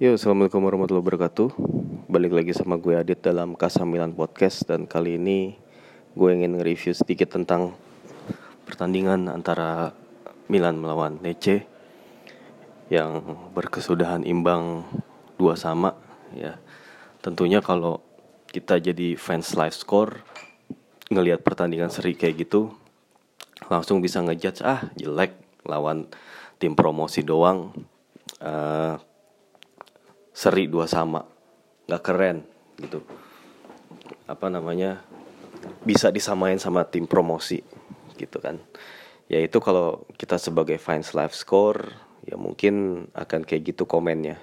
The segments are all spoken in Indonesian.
Yo, assalamualaikum warahmatullahi wabarakatuh. Balik lagi sama gue Adit dalam Kasa Milan Podcast dan kali ini gue ingin nge-review sedikit tentang pertandingan antara Milan melawan Lecce yang berkesudahan imbang dua sama ya. Tentunya kalau kita jadi fans live score ngelihat pertandingan seri kayak gitu langsung bisa ngejudge ah jelek lawan tim promosi doang. Uh, seri dua sama. Nggak keren gitu. Apa namanya bisa disamain sama tim promosi gitu kan. Ya itu kalau kita sebagai fans live score ya mungkin akan kayak gitu komennya.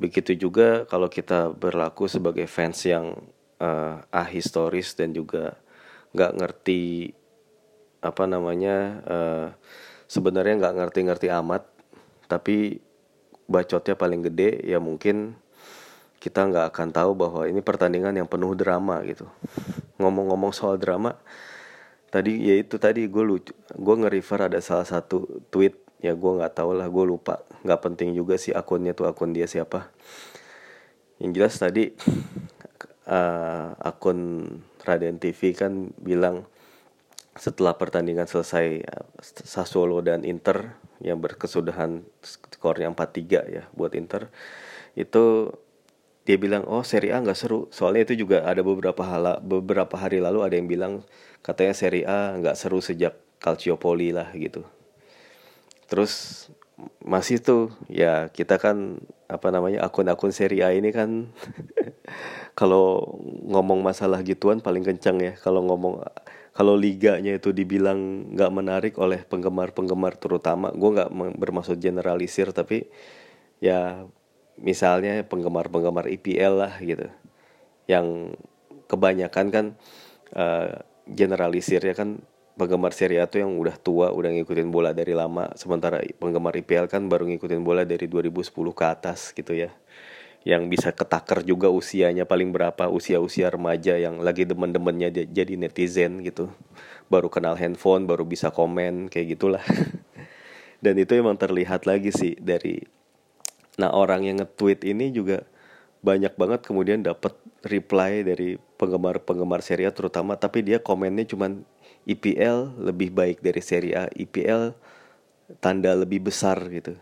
Begitu juga kalau kita berlaku sebagai fans yang uh, ahistoris dan juga nggak ngerti apa namanya uh, sebenarnya nggak ngerti-ngerti amat tapi bacotnya paling gede ya mungkin kita nggak akan tahu bahwa ini pertandingan yang penuh drama gitu. Ngomong-ngomong soal drama tadi ya itu tadi gue lucu gue nge-refer ada salah satu tweet ya gue nggak tahu lah gue lupa. Nggak penting juga sih akunnya tuh akun dia siapa. Yang jelas tadi uh, akun Raden TV kan bilang setelah pertandingan selesai Sassuolo dan Inter yang berkesudahan skornya 4-3 ya buat Inter itu dia bilang oh Serie A nggak seru. Soalnya itu juga ada beberapa hal beberapa hari lalu ada yang bilang katanya Serie A nggak seru sejak Calciopoli lah gitu. Terus masih tuh ya kita kan apa namanya akun-akun Serie A ini kan kalau ngomong masalah gituan paling kencang ya. Kalau ngomong kalau liganya itu dibilang nggak menarik oleh penggemar-penggemar terutama gue nggak bermaksud generalisir tapi ya misalnya penggemar-penggemar IPL lah gitu. Yang kebanyakan kan uh, generalisir ya kan penggemar Serie A tuh yang udah tua udah ngikutin bola dari lama. Sementara penggemar IPL kan baru ngikutin bola dari 2010 ke atas gitu ya yang bisa ketaker juga usianya paling berapa usia-usia remaja yang lagi demen-demennya jadi netizen gitu. Baru kenal handphone baru bisa komen kayak gitulah. Dan itu emang terlihat lagi sih dari nah orang yang nge-tweet ini juga banyak banget kemudian dapat reply dari penggemar-penggemar Serie A terutama tapi dia komennya cuman IPL lebih baik dari Serie A IPL tanda lebih besar gitu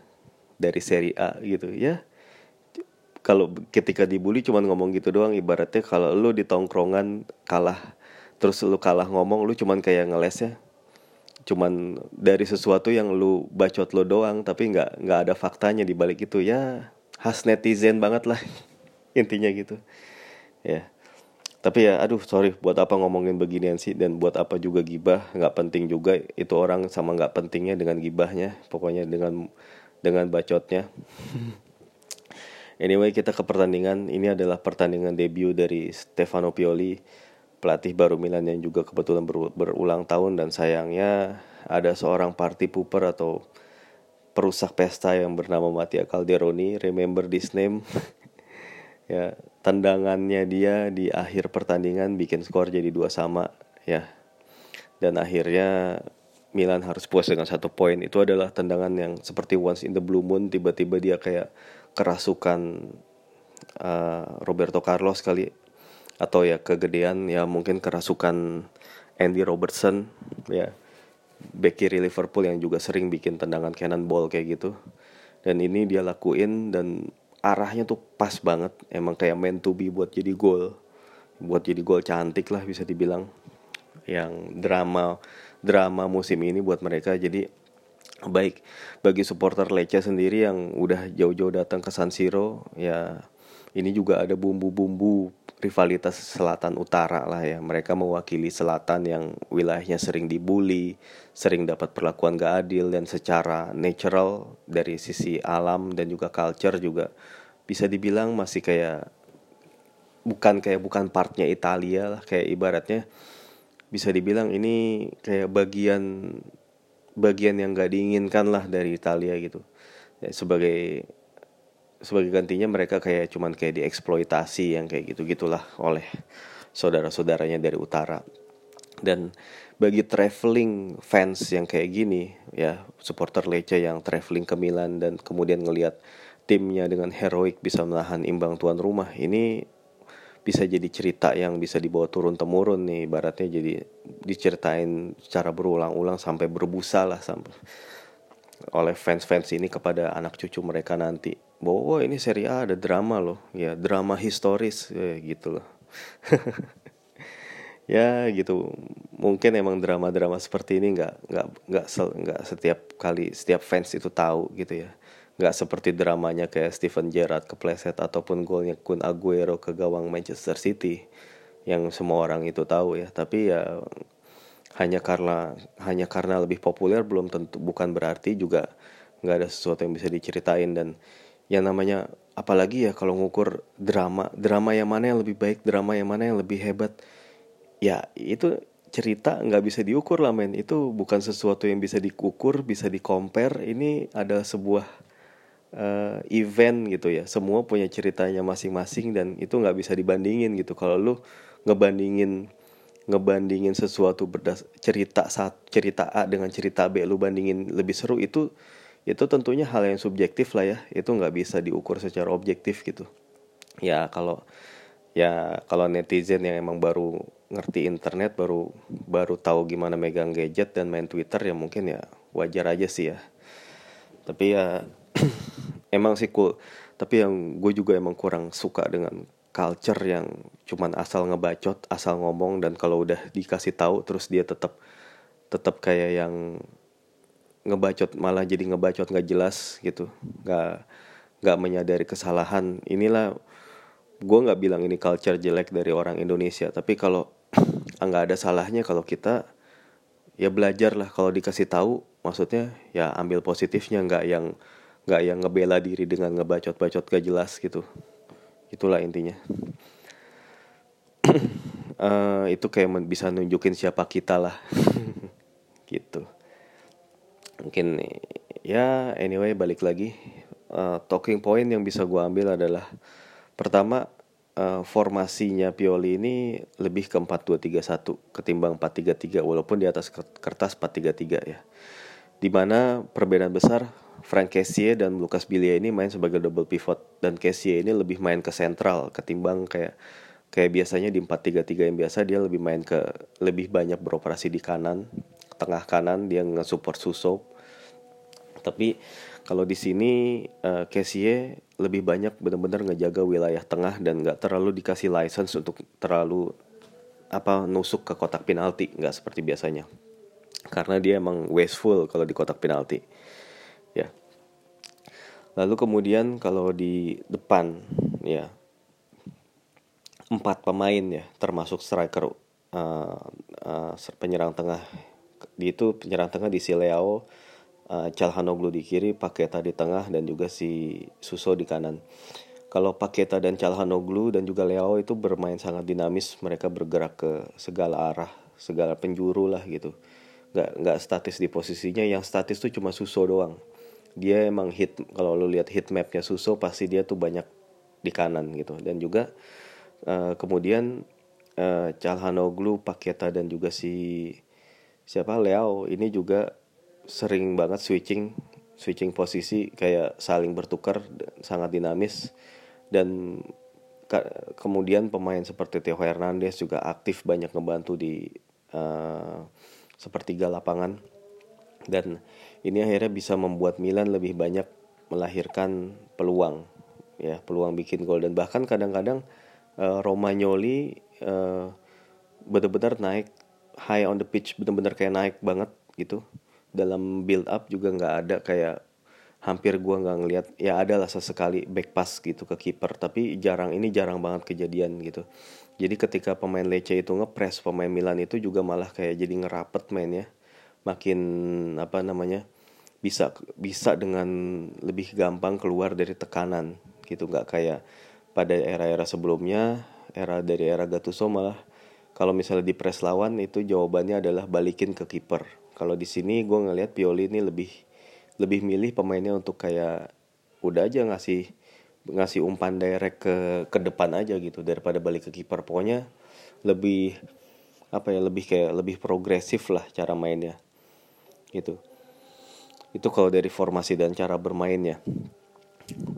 dari Serie A gitu ya kalau ketika dibully cuman ngomong gitu doang ibaratnya kalau lu di tongkrongan kalah terus lu kalah ngomong lu cuman kayak ngeles ya. Cuman dari sesuatu yang lu bacot lo doang tapi nggak nggak ada faktanya di balik itu. Ya khas netizen banget lah intinya gitu. Ya. Tapi ya aduh sorry buat apa ngomongin beginian sih? Dan buat apa juga gibah? Nggak penting juga itu orang sama nggak pentingnya dengan gibahnya. Pokoknya dengan dengan bacotnya Anyway kita ke pertandingan. Ini adalah pertandingan debut dari Stefano Pioli Pelatih baru Milan yang juga kebetulan ber berulang tahun. Dan sayangnya ada seorang party pooper atau perusak pesta yang bernama Mattia Calderoni Remember this name. Ya tendangannya dia di akhir pertandingan bikin skor jadi dua sama ya. Dan akhirnya Milan harus puas dengan satu poin. Itu adalah tendangan yang seperti once in the blue moon tiba-tiba dia kayak kerasukan uh, Roberto Carlos kali atau ya kegedean ya mungkin kerasukan Andy Robertson ya back kiri Liverpool yang juga sering bikin tendangan cannonball kayak gitu. Dan ini dia lakuin dan arahnya tuh pas banget emang kayak meant to be buat jadi gol buat jadi gol cantik lah bisa dibilang yang drama drama musim ini buat mereka. Jadi baik bagi supporter Lecce sendiri yang udah jauh-jauh datang ke San Siro ya ini juga ada bumbu-bumbu rivalitas selatan utara lah ya. Mereka mewakili selatan yang wilayahnya sering dibully sering dapat perlakuan gak adil dan secara natural dari sisi alam dan juga culture juga bisa dibilang masih kayak bukan kayak bukan partnya Italia lah kayak ibaratnya bisa dibilang ini kayak bagian bagian yang gak diinginkan lah dari Italia gitu. Ya, sebagai sebagai gantinya mereka kayak cuman kayak dieksploitasi yang kayak gitu gitulah oleh saudara-saudaranya dari utara. Dan bagi traveling fans yang kayak gini ya supporter Lecce yang traveling ke Milan dan kemudian ngelihat timnya dengan heroik bisa menahan imbang tuan rumah ini bisa jadi cerita yang bisa dibawa turun temurun nih. Baratnya jadi diceritain secara berulang-ulang sampai berbusa lah sampai oleh fans-fans ini kepada anak cucu mereka nanti. Bahwa oh, ini seri A ada drama loh. Ya drama historis ya, gitu loh. Ya gitu. Mungkin emang drama-drama seperti ini nggak nggak nggak nggak setiap kali setiap fans itu tahu gitu ya nggak seperti dramanya kayak Steven Gerrard kepleset ataupun golnya Kun Aguero ke gawang Manchester City yang semua orang itu tahu ya. Tapi ya hanya karena hanya karena lebih populer belum tentu bukan berarti juga nggak ada sesuatu yang bisa diceritain. Dan yang namanya apalagi ya kalau ngukur drama drama yang mana yang lebih baik drama yang mana yang lebih hebat ya itu cerita nggak bisa diukur lah men. Itu bukan sesuatu yang bisa diukur bisa dikompar ini adalah sebuah uh, event gitu ya. Semua punya ceritanya masing-masing dan itu nggak bisa dibandingin gitu. Kalau lu ngebandingin ngebandingin sesuatu berdas cerita saat cerita A dengan cerita B lu bandingin lebih seru itu itu tentunya hal yang subjektif lah ya. Itu nggak bisa diukur secara objektif gitu. Ya kalau ya kalau netizen yang emang baru ngerti internet baru baru tahu gimana megang gadget dan main Twitter ya mungkin ya wajar aja sih ya. Tapi ya emang sih cool. Tapi yang gue juga emang kurang suka dengan culture yang cuman asal ngebacot asal ngomong dan kalau udah dikasih tahu terus dia tetap tetap kayak yang ngebacot malah jadi ngebacot nggak jelas gitu. Nggak nggak menyadari kesalahan. Inilah gue nggak bilang ini culture jelek dari orang Indonesia tapi kalau nggak ada salahnya kalau kita ya belajar lah. Kalau dikasih tahu maksudnya ya ambil positifnya nggak yang nggak yang ngebela diri dengan ngebacot-bacot gak jelas gitu. Itulah intinya. Uh, itu kayak bisa nunjukin siapa kita lah. Gitu. Mungkin ya anyway balik lagi. Uh, talking point yang bisa gue ambil adalah pertama uh, formasinya Pioli ini lebih ke 4-2-3-1 ketimbang 4-3-3 walaupun di atas kertas 4-3-3 ya. Di mana perbedaan besar Frank Kessie dan Lucas Bilia ini main sebagai double pivot. Dan Kessie ini lebih main ke sentral ketimbang kayak kayak biasanya di 4-3-3 yang biasa dia lebih main ke lebih banyak beroperasi di kanan tengah kanan dia nge-support Suso. Tapi kalau di sini uh, lebih banyak benar-benar ngejaga wilayah tengah dan nggak terlalu dikasih license untuk terlalu apa nusuk ke kotak penalti nggak seperti biasanya. Karena dia emang wasteful kalau di kotak penalti lalu kemudian kalau di depan ya empat pemain ya termasuk striker uh, uh, penyerang tengah di itu penyerang tengah di si Leao uh, Calhanoglu di kiri Paketa di tengah dan juga si Suso di kanan. Kalau Paketa dan Calhanoglu dan juga Leao itu bermain sangat dinamis mereka bergerak ke segala arah segala penjuru lah gitu. Nggak nggak statis di posisinya yang statis tuh cuma Suso doang dia emang hit kalau lu lihat hit mapnya Suso pasti dia tuh banyak di kanan gitu. Dan juga uh, kemudian uh, Calhanoglu, Paketa dan juga si siapa Leo ini juga sering banget switching switching posisi kayak saling bertukar sangat dinamis. Dan kemudian pemain seperti Theo Hernandez juga aktif banyak ngebantu di uh, sepertiga lapangan. Dan ini akhirnya bisa membuat Milan lebih banyak melahirkan peluang ya peluang bikin gol. Dan bahkan kadang-kadang uh, Romagnoli uh, benar-benar naik high on the pitch benar-benar kayak naik banget gitu. Dalam build up juga nggak ada kayak hampir gua nggak ngelihat ya ada lah sesekali back pass gitu ke kiper. Tapi jarang ini jarang banget kejadian gitu. Jadi ketika pemain Lecce itu ngepres pemain Milan itu juga malah kayak jadi ngerapet main ya makin apa namanya bisa bisa dengan lebih gampang keluar dari tekanan gitu. Nggak kayak pada era-era sebelumnya era dari era Gattuso malah kalau misalnya di press lawan itu jawabannya adalah balikin ke kiper. Kalau di sini gue ngelihat Pioli ini lebih lebih milih pemainnya untuk kayak udah aja ngasih ngasih umpan direct ke ke depan aja gitu daripada balik ke kiper. Pokoknya lebih apa ya lebih kayak lebih progresif lah cara mainnya gitu. Itu kalau dari formasi dan cara bermainnya.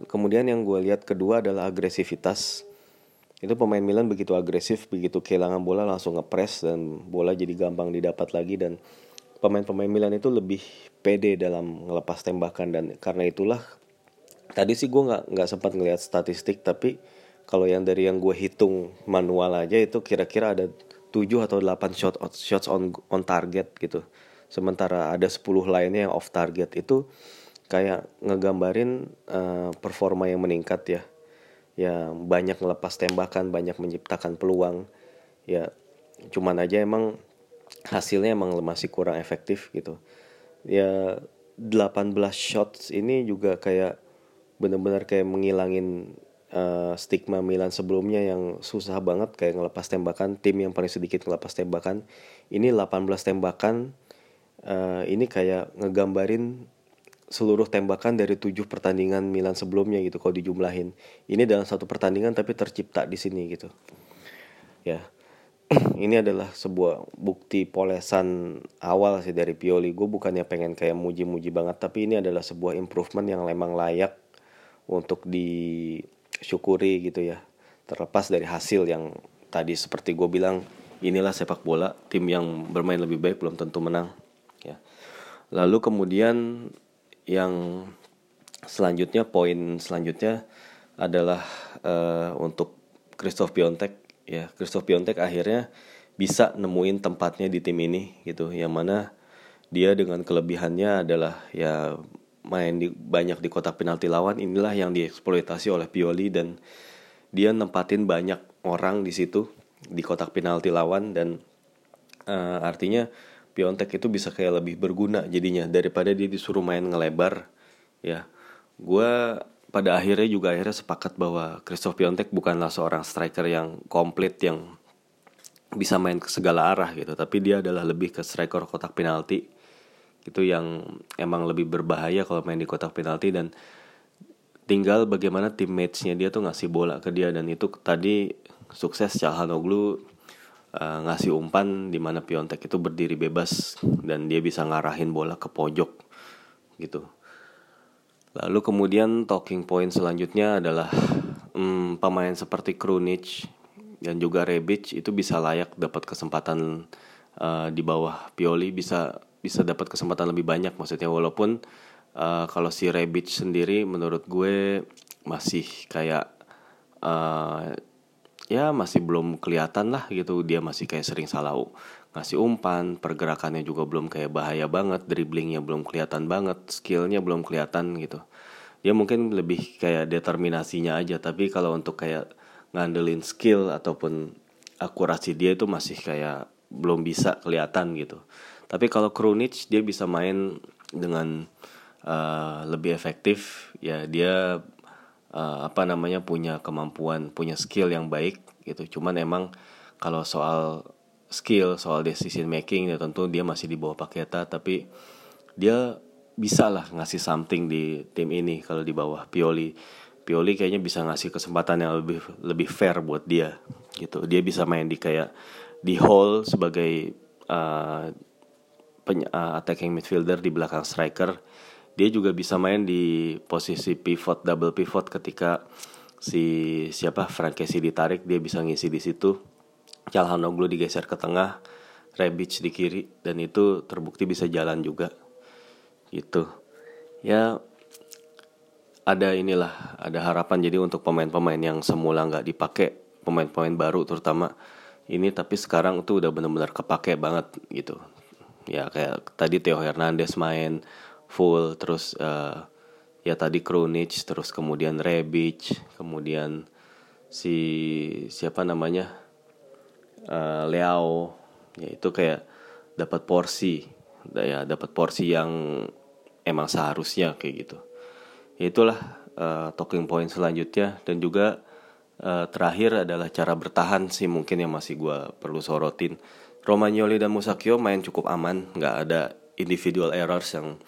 Kemudian yang gue lihat kedua adalah agresivitas. Itu pemain Milan begitu agresif begitu kehilangan bola langsung ngepres dan bola jadi gampang didapat lagi dan pemain-pemain Milan itu lebih pede dalam ngelepas tembakan dan karena itulah tadi sih gue nggak nggak sempat ngelihat statistik tapi kalau yang dari yang gue hitung manual aja itu kira-kira ada 7 atau 8 shot shots on on target gitu sementara ada 10 lainnya yang off target itu kayak ngegambarin uh, performa yang meningkat ya. Ya banyak ngelepas tembakan banyak menciptakan peluang. Ya cuman aja emang hasilnya emang masih kurang efektif gitu. Ya 18 shots ini juga kayak benar-benar kayak menghilangin uh, stigma Milan sebelumnya yang susah banget kayak ngelepas tembakan. Tim yang paling sedikit ngelepas tembakan. Ini 18 tembakan uh, ini kayak ngegambarin seluruh tembakan dari tujuh pertandingan Milan sebelumnya gitu kalau dijumlahin. Ini dalam satu pertandingan tapi tercipta di sini gitu. Ya. Ini adalah sebuah bukti polesan awal sih dari Pioli. Gue bukannya pengen kayak muji-muji banget tapi ini adalah sebuah improvement yang memang layak untuk disyukuri gitu ya. Terlepas dari hasil yang tadi seperti gue bilang inilah sepak bola tim yang bermain lebih baik belum tentu menang lalu kemudian yang selanjutnya poin selanjutnya adalah uh, untuk Christoph Piontek ya Christoph Piontek akhirnya bisa nemuin tempatnya di tim ini gitu. Yang mana dia dengan kelebihannya adalah ya main di banyak di kotak penalti lawan. Inilah yang dieksploitasi oleh Pioli dan dia nempatin banyak orang di situ di kotak penalti lawan. Dan uh, artinya Piontek itu bisa kayak lebih berguna jadinya daripada dia disuruh main ngelebar ya. Gue pada akhirnya juga akhirnya sepakat bahwa Christoph Piontek bukanlah seorang striker yang komplit yang bisa main ke segala arah gitu tapi dia adalah lebih ke striker kotak penalti. Itu yang emang lebih berbahaya kalau main di kotak penalti dan tinggal bagaimana teammates-nya dia tuh ngasih bola ke dia dan itu tadi sukses Calhanoglu uh, ngasih umpan di mana Piontek itu berdiri bebas dan dia bisa ngarahin bola ke pojok gitu. Lalu kemudian talking point selanjutnya adalah um, pemain seperti Krunic dan juga Rebic itu bisa layak dapat kesempatan uh, di bawah Pioli bisa bisa dapat kesempatan lebih banyak maksudnya walaupun uh, kalau si Rebic sendiri menurut gue masih kayak uh, ya masih belum kelihatan lah gitu. Dia masih kayak sering salah ngasih umpan. Pergerakannya juga belum kayak bahaya banget. Dribblingnya belum kelihatan banget. Skillnya belum kelihatan gitu. Dia mungkin lebih kayak determinasinya aja. Tapi kalau untuk kayak ngandelin skill ataupun akurasi dia itu masih kayak belum bisa kelihatan gitu. Tapi kalau Krunic dia bisa main dengan uh, lebih efektif. Ya dia uh, apa namanya punya kemampuan punya skill yang baik gitu. Cuman emang kalau soal skill soal decision making ya tentu dia masih di bawah Paketa tapi dia bisa lah ngasih something di tim ini kalau di bawah Pioli. Pioli kayaknya bisa ngasih kesempatan yang lebih lebih fair buat dia gitu. Dia bisa main di kayak di hall sebagai uh, peny- uh, attacking midfielder di belakang striker dia juga bisa main di posisi pivot double pivot ketika si siapa Frankesi ditarik dia bisa ngisi di situ. Calhanoglu digeser ke tengah Rebic di kiri dan itu terbukti bisa jalan juga. Gitu. Ya ada inilah ada harapan jadi untuk pemain-pemain yang semula nggak dipakai pemain-pemain baru terutama. Ini tapi sekarang tuh udah benar-benar kepake banget gitu. Ya kayak tadi Theo Hernandez main full terus uh, ya tadi Krunic terus kemudian Rebic kemudian si siapa namanya uh, Leao ya itu kayak dapat porsi ya dapat porsi yang emang seharusnya kayak gitu. Ya itulah uh, talking point selanjutnya dan juga uh, terakhir adalah cara bertahan sih mungkin yang masih gue perlu sorotin. Romagnoli dan Musakio main cukup aman nggak ada individual errors yang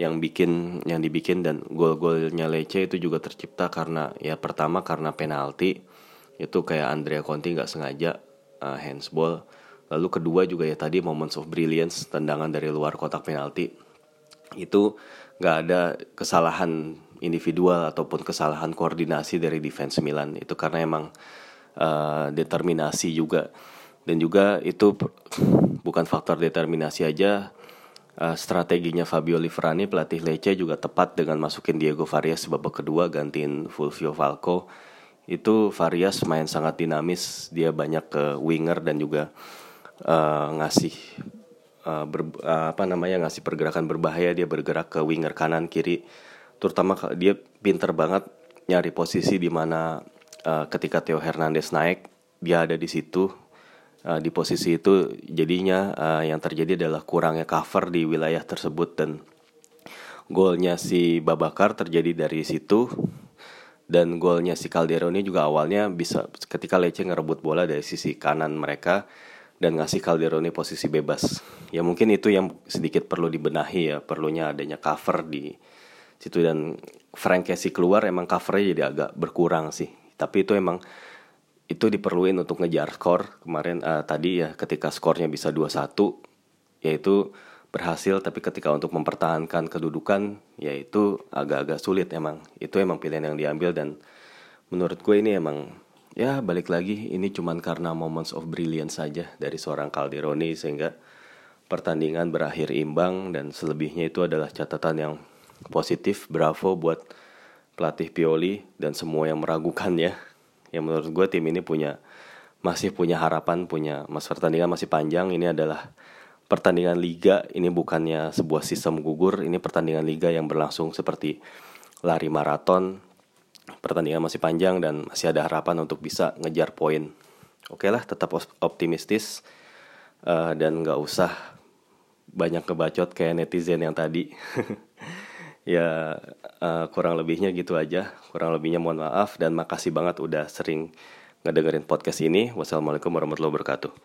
yang bikin yang dibikin dan gol-golnya Lece itu juga tercipta karena ya pertama karena penalti. Itu kayak Andrea Conti nggak sengaja uh, handsball. Lalu kedua juga ya tadi moments of brilliance tendangan dari luar kotak penalti. Itu nggak ada kesalahan individual ataupun kesalahan koordinasi dari defense Milan. Itu karena emang uh, determinasi juga. Dan juga itu bukan faktor determinasi aja uh, strateginya Fabio Liverani pelatih Lecce juga tepat dengan masukin Diego Farias babak kedua gantiin Fulvio Falco. Itu Farias main sangat dinamis dia banyak ke winger dan juga uh, ngasih uh, ber, uh, apa namanya ngasih pergerakan berbahaya. Dia bergerak ke winger kanan kiri. Terutama dia pinter banget nyari posisi di mana uh, ketika Theo Hernandez naik dia ada di situ uh, di posisi itu jadinya uh, yang terjadi adalah kurangnya cover di wilayah tersebut dan golnya si Babakar terjadi dari situ dan golnya si Calderoni juga awalnya bisa ketika Lecce ngerebut bola dari sisi kanan mereka dan ngasih Calderoni posisi bebas. Ya mungkin itu yang sedikit perlu dibenahi ya, perlunya adanya cover di situ dan Frank Casey keluar emang covernya jadi agak berkurang sih. Tapi itu emang itu diperluin untuk ngejar skor kemarin uh, tadi ya ketika skornya bisa 2-1 yaitu berhasil tapi ketika untuk mempertahankan kedudukan yaitu agak-agak sulit emang. Itu emang pilihan yang diambil dan menurut gue ini emang ya balik lagi ini cuman karena moments of brilliance saja dari seorang Calderoni sehingga pertandingan berakhir imbang dan selebihnya itu adalah catatan yang positif bravo buat pelatih Pioli dan semua yang meragukannya ya menurut gue tim ini punya masih punya harapan punya mas pertandingan masih panjang ini adalah pertandingan liga ini bukannya sebuah sistem gugur ini pertandingan liga yang berlangsung seperti lari maraton pertandingan masih panjang dan masih ada harapan untuk bisa ngejar poin. Oke lah, tetap optimistis uh, dan nggak usah banyak kebacot kayak netizen yang tadi. ya uh, kurang lebihnya gitu aja. Kurang lebihnya mohon maaf dan makasih banget udah sering ngedengerin podcast ini. Wassalamualaikum warahmatullahi wabarakatuh.